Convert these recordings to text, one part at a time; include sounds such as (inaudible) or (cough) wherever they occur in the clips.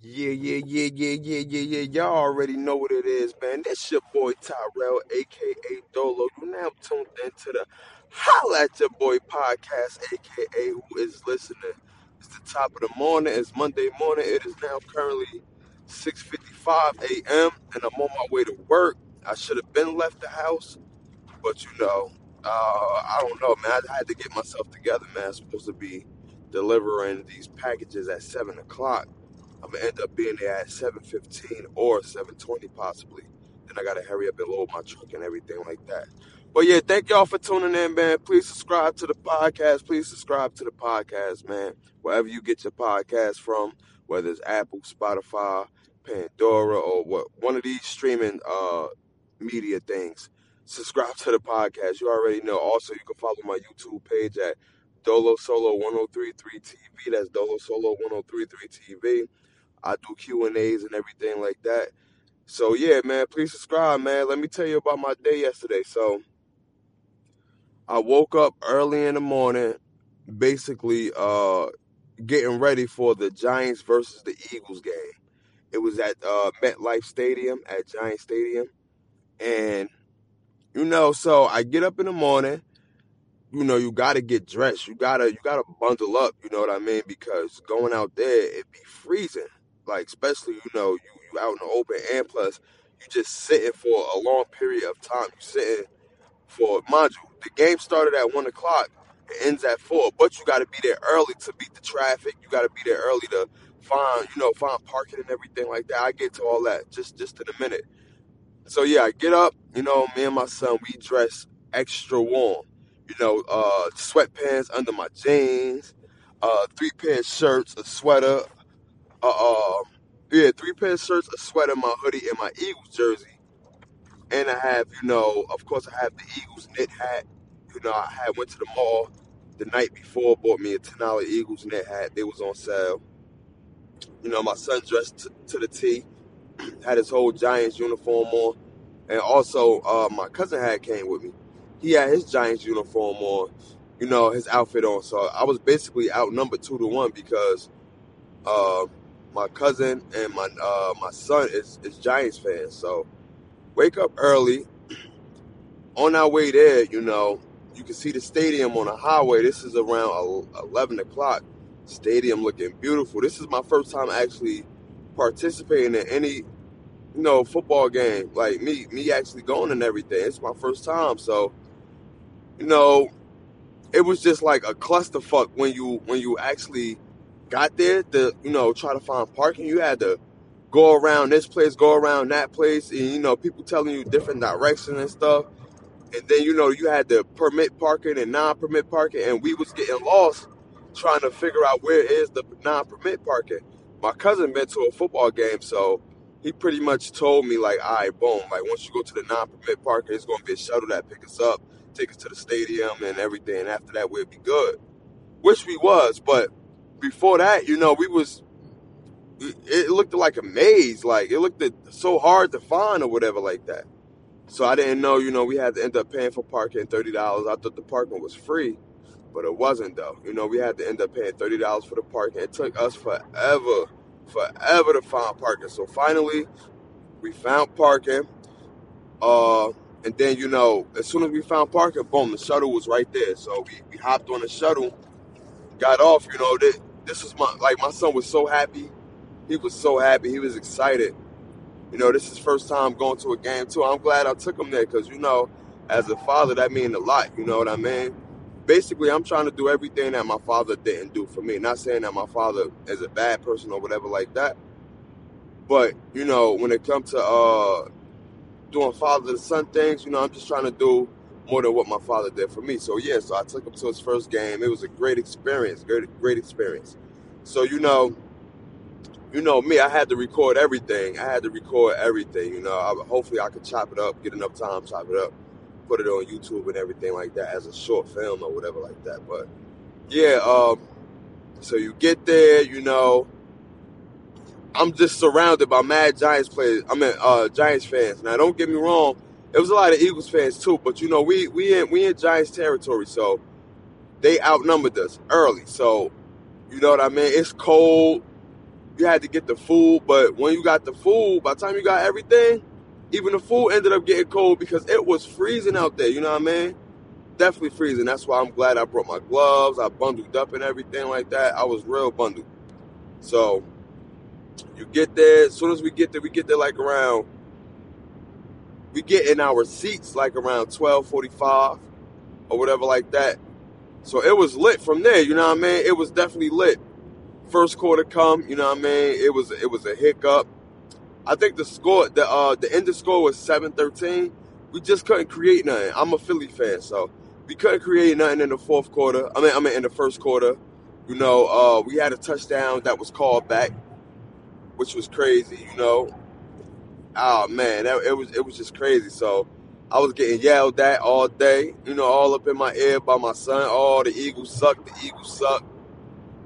Yeah, yeah, yeah, yeah, yeah, yeah, yeah. Y'all already know what it is, man. That's your boy Tyrell, aka Dolo. You now tuned into the Holla at Your Boy podcast, aka Who is Listening. It's the top of the morning. It's Monday morning. It is now currently 6:55 a.m. and I'm on my way to work. I should have been left the house, but you know, uh, I don't know, man. I had to get myself together, man. I'm supposed to be delivering these packages at seven o'clock. I'm gonna end up being there at 7:15 or 7:20 possibly. Then I gotta hurry up and load my truck and everything like that. But yeah, thank y'all for tuning in, man. Please subscribe to the podcast. Please subscribe to the podcast, man. Wherever you get your podcast from, whether it's Apple, Spotify, Pandora, or what one of these streaming uh media things. Subscribe to the podcast. You already know. Also, you can follow my YouTube page at Dolo Solo 1033 TV. That's Dolo Solo 1033 TV. I do Q and A's and everything like that. So yeah, man, please subscribe, man. Let me tell you about my day yesterday. So I woke up early in the morning, basically uh getting ready for the Giants versus the Eagles game. It was at uh MetLife Stadium at Giant Stadium. And you know, so I get up in the morning, you know, you gotta get dressed. You gotta you gotta bundle up, you know what I mean? Because going out there it be freezing. Like especially, you know, you, you out in the open and plus you just sitting for a long period of time. You sitting for mind you, the game started at one o'clock, it ends at four, but you gotta be there early to beat the traffic. You gotta be there early to find, you know, find parking and everything like that. I get to all that just just in a minute. So yeah, I get up, you know, me and my son, we dress extra warm. You know, uh sweatpants under my jeans, uh three pair of shirts, a sweater, uh, uh yeah, three pair of shirts, a sweater, my hoodie, and my Eagles jersey. And I have, you know, of course I have the Eagles knit hat. You know, I had went to the mall the night before, bought me a ten dollar Eagles knit hat. They was on sale. You know, my son dressed t- to the T, (clears throat) had his whole Giants uniform on. And also, uh, my cousin had came with me. He had his Giants uniform on, you know, his outfit on. So I was basically outnumbered two to one because uh, my cousin and my uh, my son is, is Giants fans. So wake up early. (clears throat) On our way there, you know, you can see the stadium on the highway. This is around 11 o'clock. Stadium looking beautiful. This is my first time actually participating in any, you know, football game. Like me, me actually going and everything. It's my first time. So, you know, it was just like a clusterfuck when you when you actually got there to, you know, try to find parking. You had to go around this place, go around that place, and you know, people telling you different directions and stuff. And then you know, you had to permit parking and non-permit parking, and we was getting lost trying to figure out where is the non-permit parking. My cousin been to a football game, so he pretty much told me like, all right, boom, like once you go to the non-permit parking, it's gonna be a shuttle that pick us up, take us to the stadium and everything. And after that, we'll be good. Which we was, but before that, you know, we was it looked like a maze. Like it looked so hard to find or whatever like that. So I didn't know, you know, we had to end up paying for parking thirty dollars. I thought the parking was free, but it wasn't though. You know, we had to end up paying thirty dollars for the parking. It took us forever, forever to find parking. So finally, we found parking. Uh, and then you know, as soon as we found parking, boom, the shuttle was right there. So we, we hopped on the shuttle, got off. You know, this, this was my like my son was so happy. He was so happy. He was excited you know, this is first time going to a game too. I'm glad I took him there because you know, as a father, that means a lot. You know what I mean? Basically, I'm trying to do everything that my father didn't do for me. Not saying that my father is a bad person or whatever like that, but you know, when it comes to uh, doing father to son things, you know, I'm just trying to do more than what my father did for me. So yeah, so I took him to his first game. It was a great experience, great great experience. So you know, you know me, I had to record everything. I had to record everything. You know, I, hopefully I could chop it up, get enough time, chop it up, put it on YouTube and everything like that as a short film or whatever like that. But yeah, um, so you get there, you know, I'm just surrounded by mad Giants players. I mean, uh, Giants fans. Now, don't get me wrong, It was a lot of Eagles fans too, but you know, we we in we in Giants territory, so they outnumbered us early. So you know what I mean? It's cold you had to get the food, but when you got the food, by the time you got everything, even the food ended up getting cold because it was freezing out there. You know what I mean? Definitely freezing. That's why I'm glad I brought my gloves. I bundled up and everything like that. I was real bundled. So you get there. As soon as we get there, we get there like around. We get in our seats like around twelve forty-five or whatever like that. So it was lit from there. You know what I mean? It was definitely lit. First quarter come. You know what I mean? It was it was a hiccup. I think the score, the uh, the end of score was 7-13. We just couldn't create nothing. I'm a Philly fan, so we couldn't create nothing in the fourth quarter. I mean, I mean in the first quarter. You know, uh, we had a touchdown that was called back, which was crazy. You know, oh man, that, it was it was just crazy. So I was getting yelled at all day. You know, all up in my ear by my son. Oh, the Eagles suck. The Eagles suck.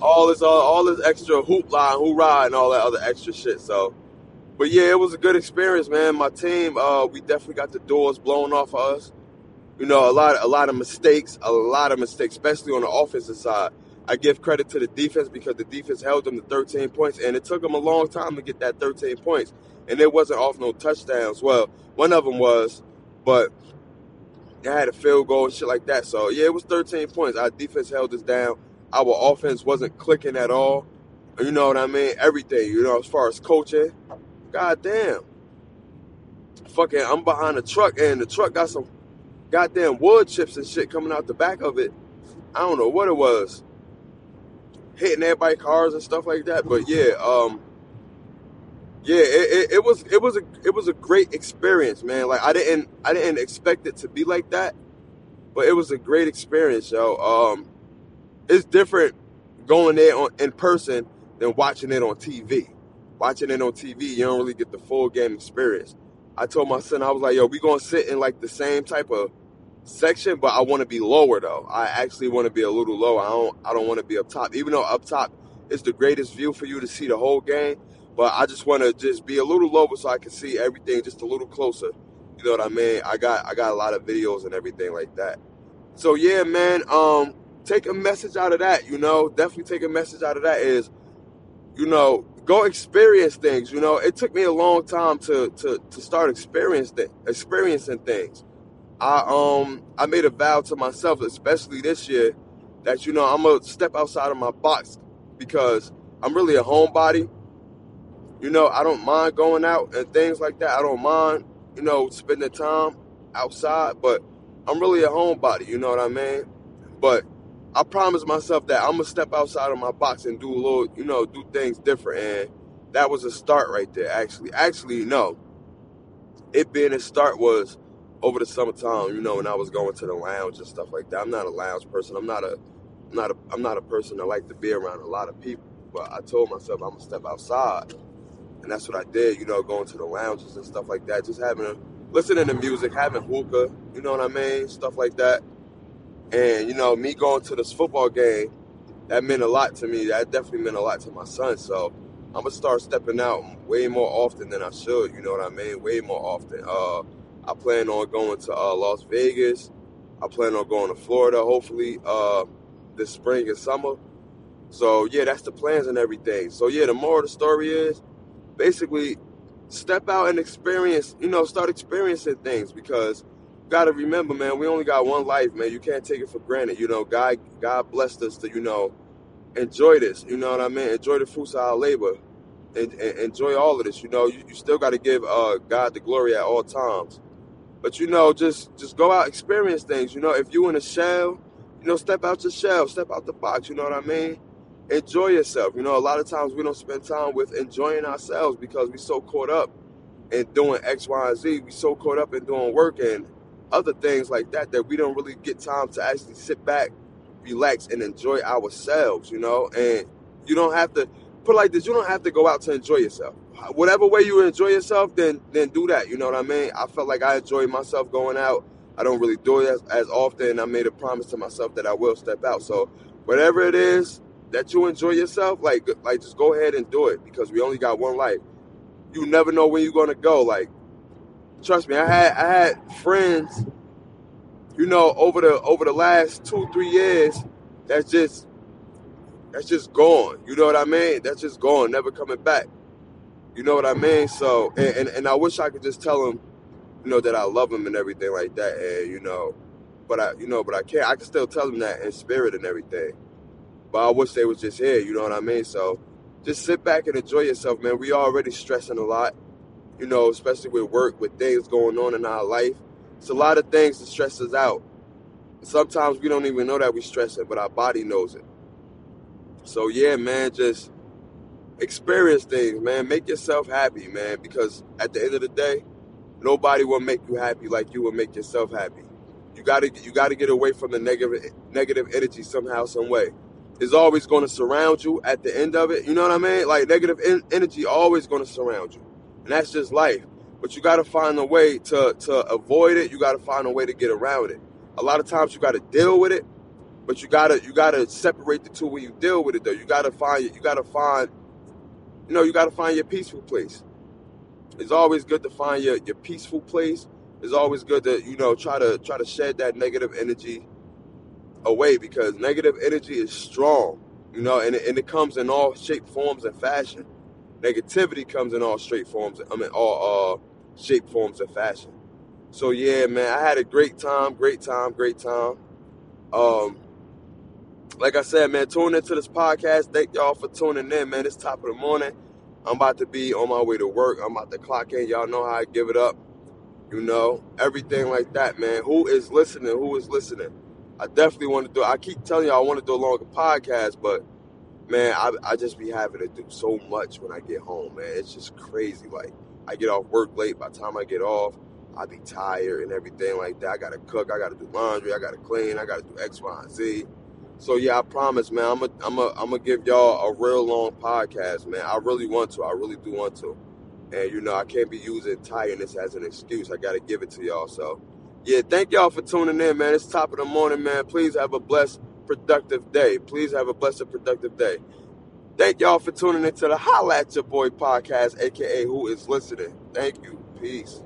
All this, all, all this extra hoopla and hoorah and all that other extra shit. So but yeah, it was a good experience, man. My team, uh, we definitely got the doors blown off of us. You know, a lot, a lot of mistakes, a lot of mistakes, especially on the offensive side. I give credit to the defense because the defense held them to 13 points, and it took them a long time to get that 13 points. And it wasn't off no touchdowns. Well, one of them was, but they had a field goal and shit like that. So yeah, it was 13 points. Our defense held us down. Our offense wasn't clicking at all. You know what I mean? Everything. You know, as far as coaching, God damn. Fucking, I'm behind a truck and the truck got some goddamn wood chips and shit coming out the back of it. I don't know what it was. Hitting everybody cars and stuff like that. But yeah, um, yeah, it, it, it was it was a it was a great experience, man. Like I didn't I didn't expect it to be like that, but it was a great experience, yo. Um, it's different going there on, in person than watching it on TV watching it on TV, you don't really get the full game experience. I told my son, I was like, yo, we gonna sit in like the same type of section, but I want to be lower though. I actually want to be a little lower. I don't I don't want to be up top, even though up top is the greatest view for you to see the whole game. But I just want to just be a little lower so I can see everything just a little closer. You know what I mean? I got I got a lot of videos and everything like that. So yeah, man. Um, take a message out of that. You know, definitely take a message out of that. Is you know, go experience things. You know, it took me a long time to to to start experiencing experiencing things. I um I made a vow to myself, especially this year, that you know I'm gonna step outside of my box because I'm really a homebody. You know, I don't mind going out and things like that. I don't mind, you know, spending time outside, but I'm really a homebody. You know what I mean? But I promised myself that I'm gonna step outside of my box and do a little, you know, do things different. And that was a start right there. Actually, actually, no. It being a start was over the summertime. You know, when I was going to the lounge and stuff like that. I'm not a lounge person. I'm not a, I'm not a, I'm not a person that like to be around a lot of people. But I told myself I'm gonna step outside, and that's what I did. You know, going to the lounges and stuff like that. Just having, listening to music, having hookah. You know what I mean? Stuff like that and you know, me going to this football game, that meant a lot to me. That definitely meant a lot to my son. So I'm gonna start stepping out way more often than I should. You know what I mean? Way more often. Uh, I plan on going to uh, Las Vegas. I plan on going to Florida, hopefully uh, this spring and summer. So yeah, that's the plans and everything. So yeah, the moral of the story is basically step out and experience. You know, start experiencing things because you got to remember, man, we only got one life, man. You can't take it for granted. You know, God, God blessed us to, you know, enjoy this. You know what I mean? Enjoy the fruits of our labor, and, and enjoy all of this. You know, you, you still got to give uh, God the glory at all times. But you know, just just go out, experience things. You know, if you in a shell, you know, step out your shell, step out the box. You know what I mean? Enjoy yourself. You know, a lot of times we don't spend time with enjoying ourselves because we're so caught up in doing X, Y, and Z. We're so caught up in doing work and other things like that that we don't really get time to actually sit back, relax, and enjoy ourselves, you know? And you don't have to put like this, you don't have to go out to enjoy yourself. Whatever way you enjoy yourself, then then do that. You know what I mean? I felt like I enjoyed myself going out. I don't really do it as, as often. I made a promise to myself that I will step out. So whatever it is that you enjoy yourself, like like just go ahead and do it because we only got one life. You never know when you're gonna go. Like trust me, I had I had friends, you know, over the over the last two three years that's just that's just gone. You know what I mean? That's just gone, never coming back. You know what I mean? So, and, and, and I wish I could just tell them, you know, that I love them and everything like that. And, you know, but I, you know, but I can't. I can still tell them that in spirit and everything. But I wish they was just here. You know what I mean? So, just sit back and enjoy yourself, man. We already stressing a lot, you know, especially with work, with things going on in our life. It's a lot of things that stress us out. Sometimes we don't even know that we stressing, but our body knows it. So yeah, man, just experience things, man. Make yourself happy, man, because at the end of the day, nobody will make you happy like you will make yourself happy. You gotta you gotta get away from the negative negative energy somehow, some way. It's always going to surround you at the end of it. You know what I mean? Like negative en- energy always going to surround you, and that's just life. But you got to find a way to to avoid it. You got to find a way to get around it. A lot of times you got to deal with it, but you gotta you gotta separate the two when you deal with it. Though you gotta find you gotta find you know you gotta find your peaceful place. It's always good to find your, your peaceful place. It's always good to you know try to try to shed that negative energy away because negative energy is strong, you know, and it, and it comes in all shape, forms, and fashion. Negativity comes in all straight forms. I mean, all uh, shape, forms, and fashion. So yeah, man, I had a great time, great time, great time. Um, like I said, man, tune into this podcast. Thank y'all for tuning in, man. It's top of the morning. I'm about to be on my way to work. I'm about to clock in. Y'all know how I give it up. You know, everything like that, man. Who is listening? Who is listening? I definitely want to do. I keep telling you I want to do a longer podcast, but man, I, I just be having to do so much when I get home, man. It's just crazy. Like I get off work late. By the time I get off, I be tired and everything like that. I gotta cook. I gotta do laundry. I gotta clean. I gotta do X, Y, and Z. So yeah, I promise, man. I'm a, I'm a, I'm gonna give y'all a real long podcast, man. I really want to. I really do want to. And you know, I can't be using tiredness as an excuse. I gotta give it to y'all. So yeah, thank y'all for tuning in, man. It's top of the morning, man. Please have a blessed, productive day. Please have a blessed, productive day. Thank y'all for tuning into the Holla at Your Boy podcast, aka Who is Listening. Thank you. Peace.